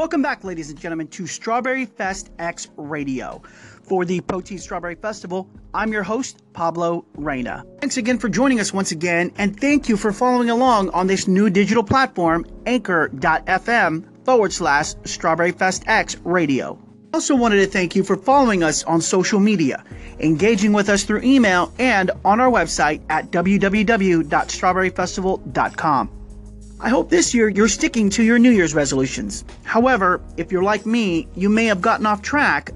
Welcome back, ladies and gentlemen, to Strawberry Fest X Radio. For the Poteet Strawberry Festival, I'm your host, Pablo Reyna. Thanks again for joining us once again, and thank you for following along on this new digital platform, anchor.fm forward slash Strawberry Fest X Radio. Also wanted to thank you for following us on social media, engaging with us through email, and on our website at www.strawberryfestival.com. I hope this year you're sticking to your New Year's resolutions. However, if you're like me, you may have gotten off track.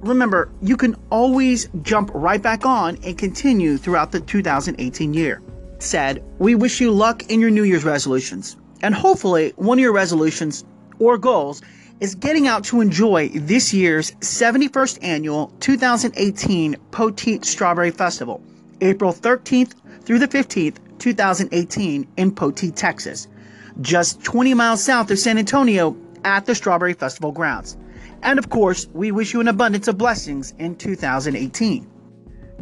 Remember, you can always jump right back on and continue throughout the 2018 year. Said, we wish you luck in your New Year's resolutions. And hopefully, one of your resolutions or goals is getting out to enjoy this year's 71st annual 2018 Poteet Strawberry Festival, April 13th through the 15th, 2018 in Poteet, Texas just 20 miles south of San Antonio at the Strawberry Festival grounds. And of course, we wish you an abundance of blessings in 2018.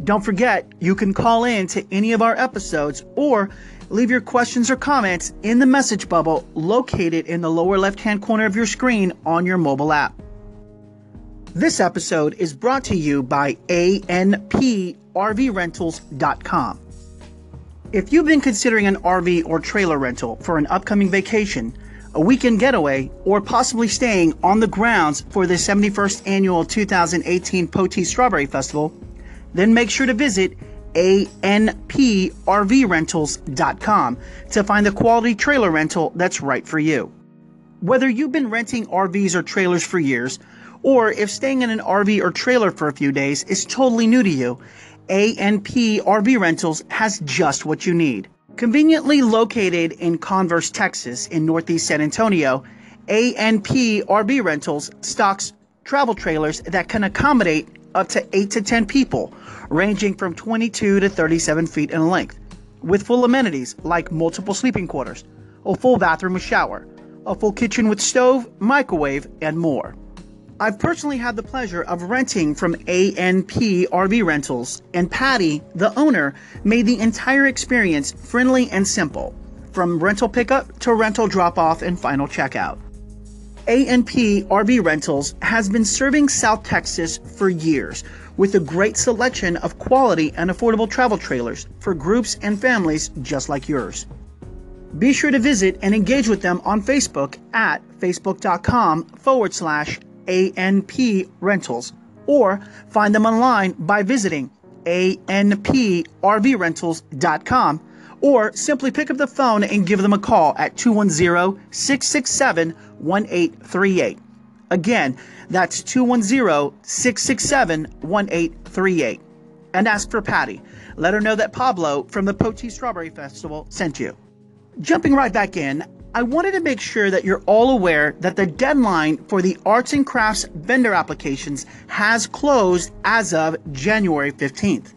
Don't forget, you can call in to any of our episodes or leave your questions or comments in the message bubble located in the lower left hand corner of your screen on your mobile app. This episode is brought to you by ANPRVRentals.com. If you've been considering an RV or trailer rental for an upcoming vacation, a weekend getaway, or possibly staying on the grounds for the 71st annual 2018 Poteet Strawberry Festival, then make sure to visit anprvrentals.com to find the quality trailer rental that's right for you. Whether you've been renting RVs or trailers for years, or if staying in an RV or trailer for a few days is totally new to you, ANP RV Rentals has just what you need. Conveniently located in Converse, Texas, in Northeast San Antonio, ANP RV Rentals stocks travel trailers that can accommodate up to 8 to 10 people, ranging from 22 to 37 feet in length, with full amenities like multiple sleeping quarters, a full bathroom with shower, a full kitchen with stove, microwave, and more. I've personally had the pleasure of renting from ANP RV Rentals, and Patty, the owner, made the entire experience friendly and simple, from rental pickup to rental drop off and final checkout. ANP RV Rentals has been serving South Texas for years with a great selection of quality and affordable travel trailers for groups and families just like yours. Be sure to visit and engage with them on Facebook at facebook.com forward slash ANP Rentals or find them online by visiting anprvrentals.com or simply pick up the phone and give them a call at 210 667 1838. Again, that's 210 667 1838. And ask for Patty. Let her know that Pablo from the Poteet Strawberry Festival sent you. Jumping right back in, I wanted to make sure that you're all aware that the deadline for the arts and crafts vendor applications has closed as of January 15th.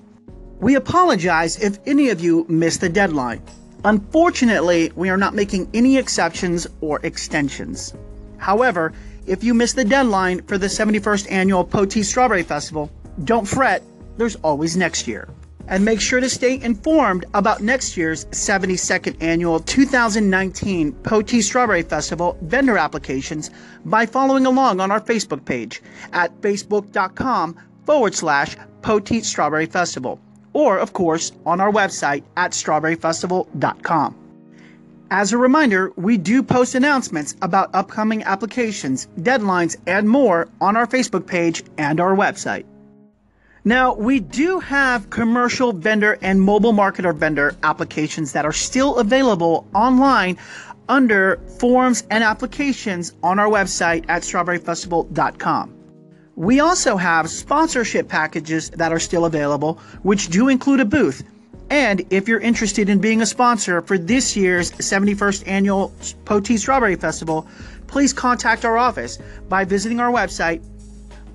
We apologize if any of you missed the deadline. Unfortunately, we are not making any exceptions or extensions. However, if you missed the deadline for the 71st annual Poteet Strawberry Festival, don't fret, there's always next year and make sure to stay informed about next year's 72nd annual 2019 Poteet Strawberry Festival vendor applications by following along on our Facebook page at facebook.com forward slash Poteet Strawberry Festival, or of course on our website at strawberryfestival.com. As a reminder, we do post announcements about upcoming applications, deadlines, and more on our Facebook page and our website. Now, we do have commercial vendor and mobile marketer vendor applications that are still available online under forms and applications on our website at strawberryfestival.com. We also have sponsorship packages that are still available, which do include a booth. And if you're interested in being a sponsor for this year's 71st annual Poteet Strawberry Festival, please contact our office by visiting our website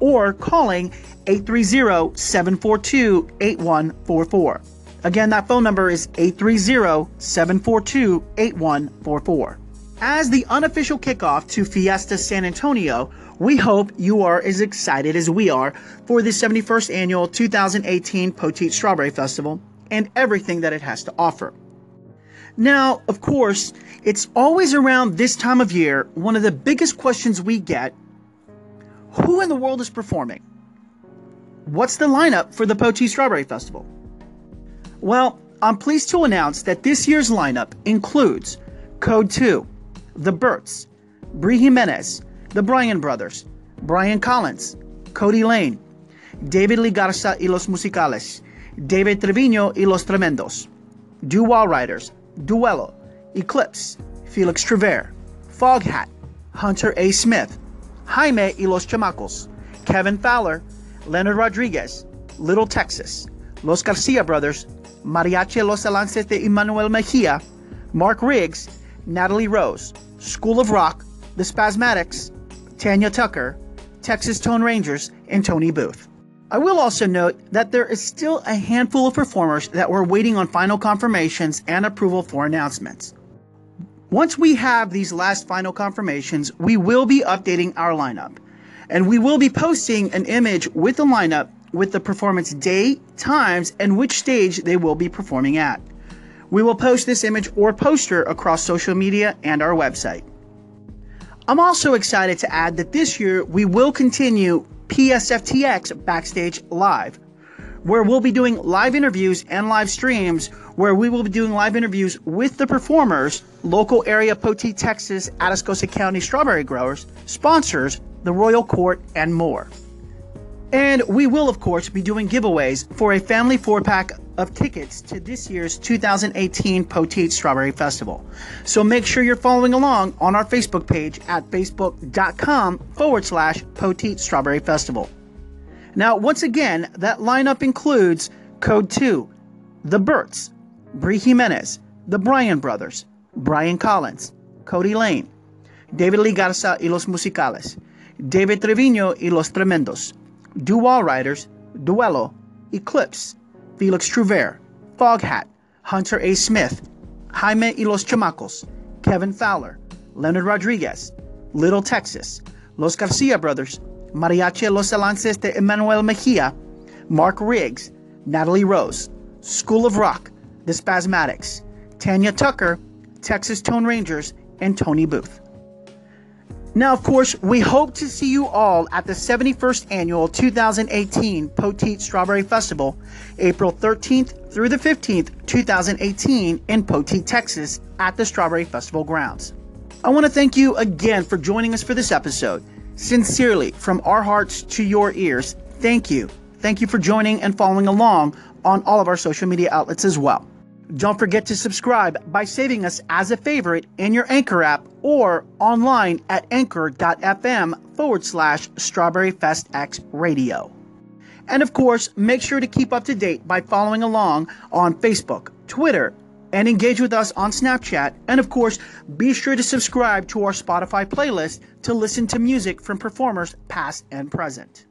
or calling 830 742 8144. Again, that phone number is 830 742 8144. As the unofficial kickoff to Fiesta San Antonio, we hope you are as excited as we are for the 71st annual 2018 Poteet Strawberry Festival and everything that it has to offer. Now, of course, it's always around this time of year, one of the biggest questions we get who in the world is performing? What's the lineup for the Poteet Strawberry Festival? Well, I'm pleased to announce that this year's lineup includes Code 2, The Berts, Brie Jimenez, The Bryan Brothers, Brian Collins, Cody Lane, David Lee Garza y los Musicales, David Trevino y los Tremendos, Doo Wah Riders, Duelo, Eclipse, Felix Trever, Foghat, Hunter A. Smith, Jaime y los Chamacos, Kevin Fowler, Leonard Rodriguez, Little Texas, Los Garcia Brothers, Mariachi Los Alances de Emmanuel Mejia, Mark Riggs, Natalie Rose, School of Rock, The Spazmatics, Tanya Tucker, Texas Tone Rangers, and Tony Booth. I will also note that there is still a handful of performers that we're waiting on final confirmations and approval for announcements. Once we have these last final confirmations, we will be updating our lineup. And we will be posting an image with the lineup with the performance date, times, and which stage they will be performing at. We will post this image or poster across social media and our website. I'm also excited to add that this year we will continue PSFTX Backstage Live, where we'll be doing live interviews and live streams where we will be doing live interviews with the performers, local area Poteet, Texas, Atascosa County strawberry growers, sponsors, the Royal Court, and more. And we will, of course, be doing giveaways for a family four pack of tickets to this year's 2018 Poteet Strawberry Festival. So make sure you're following along on our Facebook page at facebook.com forward slash Poteet Strawberry Festival. Now, once again, that lineup includes Code 2, The Berts, Brie Jimenez, The Bryan Brothers, Brian Collins, Cody Lane, David Lee Garza y los Musicales, David Trevino y los Tremendos, Doo Wah Riders, Duelo, Eclipse, Felix Truver, Foghat, Hunter A. Smith, Jaime y los Chamacos, Kevin Fowler, Leonard Rodriguez, Little Texas, Los Garcia Brothers, Mariachi Los Alances de Emmanuel Mejia, Mark Riggs, Natalie Rose, School of Rock, The Spazmatics, Tanya Tucker, Texas Tone Rangers, and Tony Booth. Now, of course, we hope to see you all at the 71st Annual 2018 Poteet Strawberry Festival, April 13th through the 15th, 2018, in Poteet, Texas, at the Strawberry Festival grounds. I want to thank you again for joining us for this episode. Sincerely, from our hearts to your ears, thank you. Thank you for joining and following along on all of our social media outlets as well. Don't forget to subscribe by saving us as a favorite in your Anchor app or online at anchor.fm forward slash Strawberry Fest X Radio. And of course, make sure to keep up to date by following along on Facebook, Twitter, and engage with us on Snapchat. And of course, be sure to subscribe to our Spotify playlist to listen to music from performers past and present.